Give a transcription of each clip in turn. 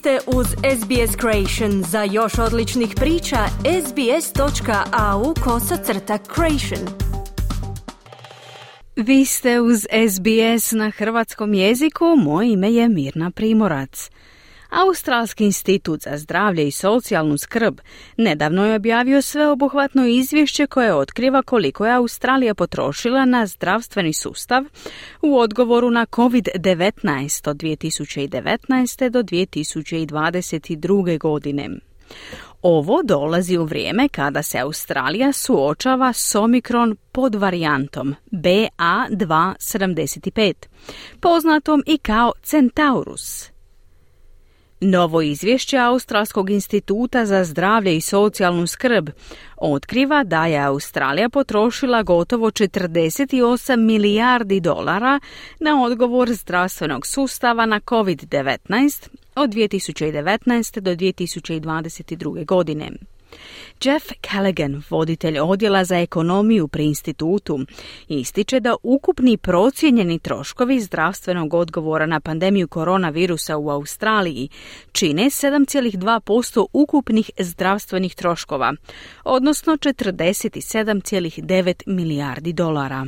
ste uz SBS Creation. Za još odličnih priča, sbs.au kosacrta creation. Vi ste uz SBS na hrvatskom jeziku, moje ime je Mirna Primorac. Australski institut za zdravlje i socijalnu skrb nedavno je objavio sveobuhvatno izvješće koje otkriva koliko je Australija potrošila na zdravstveni sustav u odgovoru na COVID-19 od 2019. do 2022. godine. Ovo dolazi u vrijeme kada se Australija suočava s omikron pod varijantom BA275, poznatom i kao Centaurus. Novo izvješće Australskog instituta za zdravlje i socijalnu skrb otkriva da je Australija potrošila gotovo 48 milijardi dolara na odgovor zdravstvenog sustava na COVID-19 od 2019. do 2022. godine. Jeff Callaghan, voditelj odjela za ekonomiju pri institutu, ističe da ukupni procijenjeni troškovi zdravstvenog odgovora na pandemiju koronavirusa u Australiji čine 7,2% ukupnih zdravstvenih troškova, odnosno 47,9 milijardi dolara.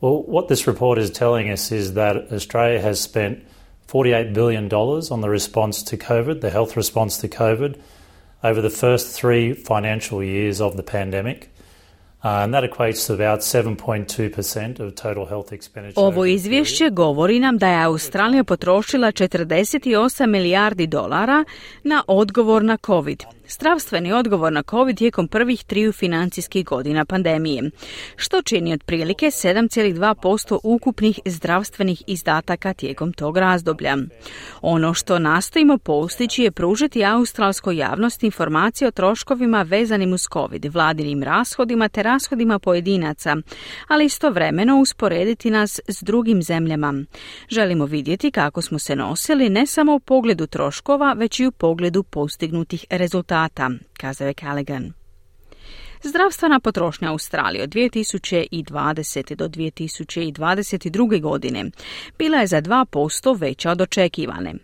Well, what this report is telling us is that Australia has spent $48 billion on the response to COVID, the health response to COVID, over the first three financial years of the pandemic. Uh, and that equates to about 7.2% of total health expenditure. Ovo izvješće govori nam da je Australija potrošila 48 milijardi dolara na odgovor na COVID zdravstveni odgovor na COVID tijekom prvih triju financijskih godina pandemije, što čini otprilike 7,2% ukupnih zdravstvenih izdataka tijekom tog razdoblja. Ono što nastojimo postići je pružiti australskoj javnosti informacije o troškovima vezanim uz COVID, vladinim rashodima te rashodima pojedinaca, ali istovremeno usporediti nas s drugim zemljama. Želimo vidjeti kako smo se nosili ne samo u pogledu troškova, već i u pogledu postignutih rezultata rezultata, kazao je Callaghan. Zdravstvena potrošnja Australije od 2020. do 2022. godine bila je za 2% veća od očekivane.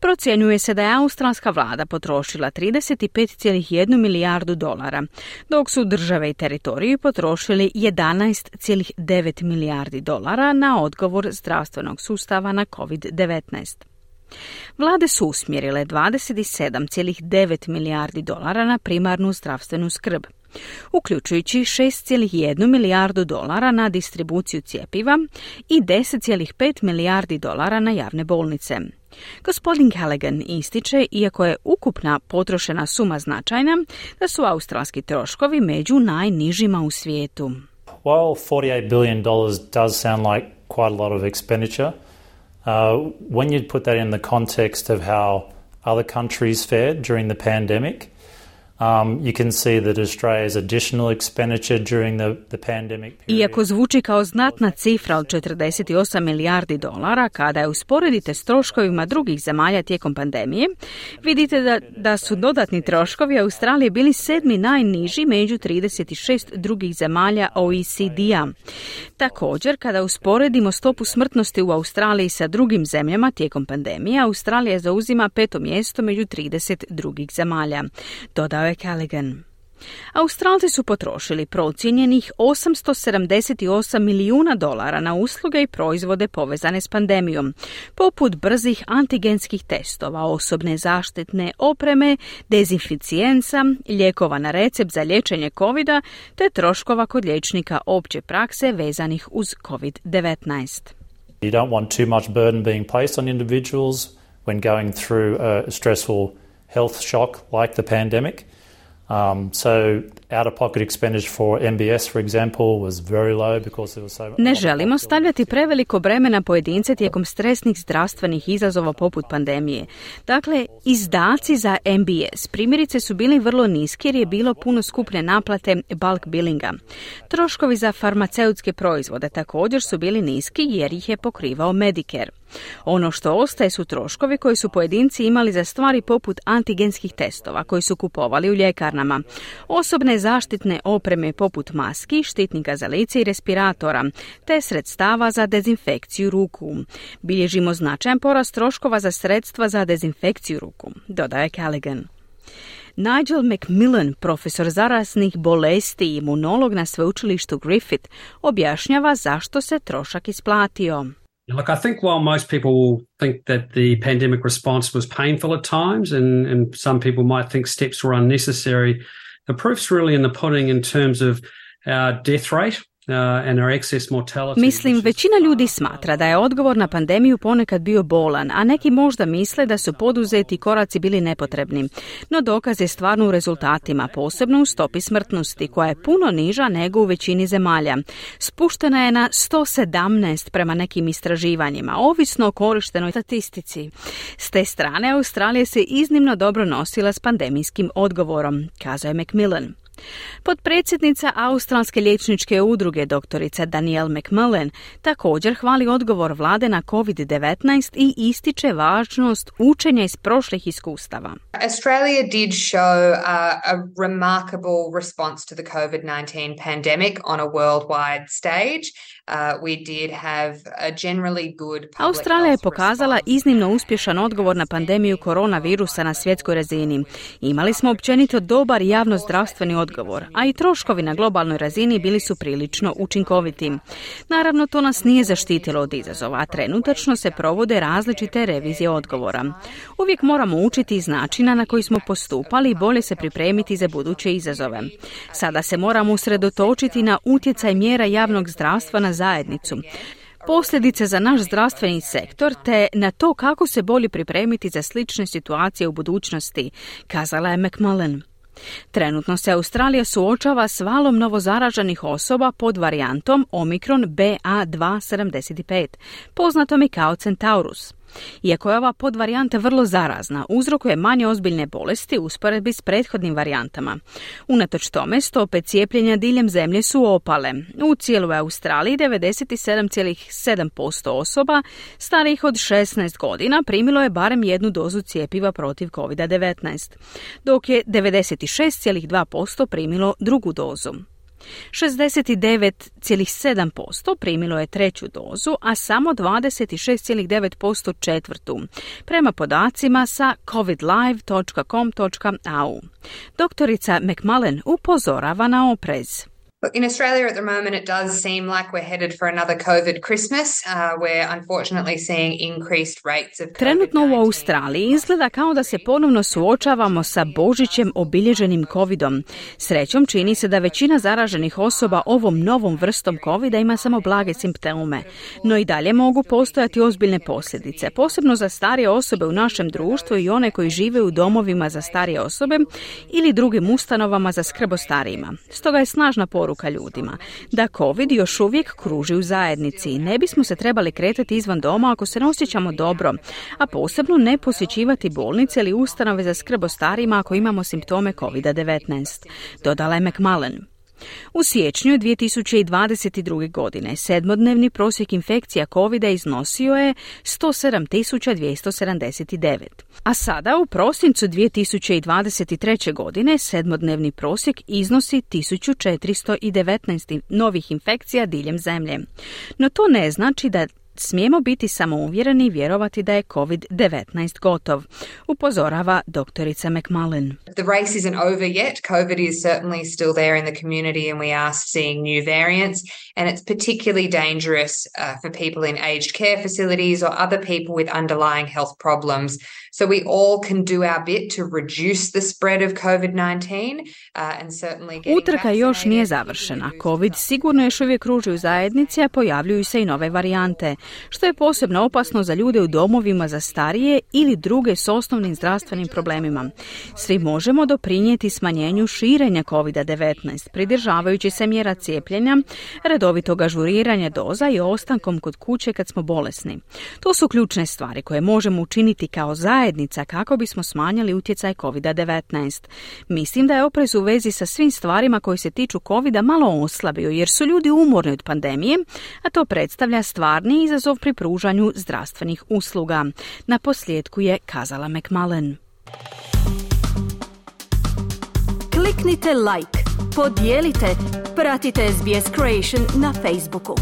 Procjenjuje se da je australska vlada potrošila 35,1 milijardu dolara, dok su države i teritoriji potrošili 11,9 milijardi dolara na odgovor zdravstvenog sustava na COVID-19. Vlade su usmjerile 27,9 milijardi dolara na primarnu zdravstvenu skrb, uključujući 6,1 milijardu dolara na distribuciju cjepiva i 10,5 milijardi dolara na javne bolnice. Gospodin Callaghan ističe, iako je ukupna potrošena suma značajna, da su australski troškovi među najnižima u svijetu. While $48 billion does sound like quite a lot of expenditure, Uh, when you put that in the context of how other countries fared during the pandemic, Iako zvuči kao znatna cifra od 48 milijardi dolara, kada je usporedite s troškovima drugih zemalja tijekom pandemije, vidite da, da su dodatni troškovi Australije bili sedmi najniži među 36 drugih zemalja OECD-a. Također, kada usporedimo stopu smrtnosti u Australiji sa drugim zemljama tijekom pandemije, Australija zauzima peto mjesto među 30 drugih zemalja. Dodao je Callaghan. Australci su potrošili procijenjenih 878 milijuna dolara na usluge i proizvode povezane s pandemijom, poput brzih antigenskih testova, osobne zaštitne opreme, dezinficijenca, lijekova na recept za liječenje covid te troškova kod liječnika opće prakse vezanih uz COVID-19. You don't want too much burden being placed on individuals when going through a stressful health shock like the pandemic. Um, so out of pocket expenditure for MBS for example was very low because was so Ne želimo stavljati preveliko breme na pojedince tijekom stresnih zdravstvenih izazova poput pandemije. Dakle, izdaci za MBS primjerice su bili vrlo niski jer je bilo puno skupne naplate bulk billinga. Troškovi za farmaceutske proizvode također su bili niski jer ih je pokrivao Medicare. Ono što ostaje su troškovi koji su pojedinci imali za stvari poput antigenskih testova koji su kupovali u ljekarnama, osobne zaštitne opreme poput maski, štitnika za lice i respiratora, te sredstava za dezinfekciju ruku. Bilježimo značajan porast troškova za sredstva za dezinfekciju ruku, dodaje Callaghan. Nigel McMillan, profesor zarasnih bolesti i imunolog na sveučilištu Griffith, objašnjava zašto se trošak isplatio. Look, I think while most people think that the pandemic response was painful at times and, and some people might think steps were unnecessary, the proof's really in the pudding in terms of our death rate Mislim, većina ljudi smatra da je odgovor na pandemiju ponekad bio bolan, a neki možda misle da su poduzeti koraci bili nepotrebni. No dokaz je stvarno u rezultatima, posebno u stopi smrtnosti, koja je puno niža nego u većini zemalja. Spuštena je na 117 prema nekim istraživanjima, ovisno o korištenoj statistici. S te strane, Australija se iznimno dobro nosila s pandemijskim odgovorom, kazao je Macmillan. Podpredsjednica Australske liječničke udruge doktorica Danielle McMullen također hvali odgovor vlade na COVID-19 i ističe važnost učenja iz prošlih iskustava. Australia did show uh, a remarkable response to the COVID-19 pandemic on a worldwide stage. Australija je pokazala iznimno uspješan odgovor na pandemiju koronavirusa na svjetskoj razini. Imali smo općenito dobar javnozdravstveni odgovor, a i troškovi na globalnoj razini bili su prilično učinkoviti. Naravno, to nas nije zaštitilo od izazova, a trenutačno se provode različite revizije odgovora. Uvijek moramo učiti iz načina na koji smo postupali i bolje se pripremiti za buduće izazove. Sada se moramo usredotočiti na utjecaj mjera javnog zdravstva na zajednicu posljedice za naš zdravstveni sektor te na to kako se bolje pripremiti za slične situacije u budućnosti, kazala je McMullen. Trenutno se Australija suočava s valom novozaraženih osoba pod varijantom Omikron BA275, poznatom i kao Centaurus. Iako je ova podvarijanta vrlo zarazna, uzrokuje manje ozbiljne bolesti usporedbi s prethodnim varijantama. Unatoč tome, stope cijepljenja diljem zemlje su opale. U cijeloj Australiji 97,7% osoba starijih od 16 godina primilo je barem jednu dozu cijepiva protiv COVID-19, dok je 96,2% primilo drugu dozu. 69,7% primilo je treću dozu, a samo 26,9% četvrtu, prema podacima sa covidlive.com.au. Doktorica McMullen upozorava na oprez. Look, in Australia at the moment, it does seem like we're headed for another COVID Christmas. Uh, we're unfortunately seeing increased rates of Trenutno u Australiji izgleda kao da se ponovno suočavamo sa Božićem obilježenim covidom. Srećom čini se da većina zaraženih osoba ovom novom vrstom covida ima samo blage simptome, no i dalje mogu postojati ozbiljne posljedice, posebno za starije osobe u našem društvu i one koji žive u domovima za starije osobe ili drugim ustanovama za skrb o starijima. Stoga je snažna poruka poruka ljudima da COVID još uvijek kruži u zajednici i ne bismo se trebali kretati izvan doma ako se ne osjećamo dobro, a posebno ne posjećivati bolnice ili ustanove za skrb o starima ako imamo simptome COVID-19, dodala je McMullen. U siječnju 2022. godine sedmodnevni prosjek infekcija COVID iznosio je 107.279, a sada u prosincu 2023. godine sedmodnevni prosjek iznosi 1419 novih infekcija diljem zemlje. No to ne znači da smijemo biti samouvjereni i vjerovati da je COVID-19 gotov, upozorava doktorica McMullen. The race isn't over yet. COVID is certainly still there in the community and we are seeing new variants and it's particularly dangerous uh, for people in aged care facilities or other people with underlying health problems. So we all can do our bit to reduce the spread of COVID-19 uh, and certainly Utrka još nije završena. COVID sigurno još uvijek kruži u zajednici, a pojavljuju se i nove varijante što je posebno opasno za ljude u domovima za starije ili druge s osnovnim zdravstvenim problemima. Svi možemo doprinijeti smanjenju širenja COVID-19, pridržavajući se mjera cijepljenja, redovitog ažuriranja doza i ostankom kod kuće kad smo bolesni. To su ključne stvari koje možemo učiniti kao zajednica kako bismo smanjili utjecaj COVID-19. Mislim da je oprez u vezi sa svim stvarima koji se tiču COVID-a malo oslabio jer su ljudi umorni od pandemije, a to predstavlja stvarni izazov pri pružanju zdravstvenih usluga. Na posljedku je kazala McMullen. Kliknite like, podijelite, pratite SBS Creation na Facebooku.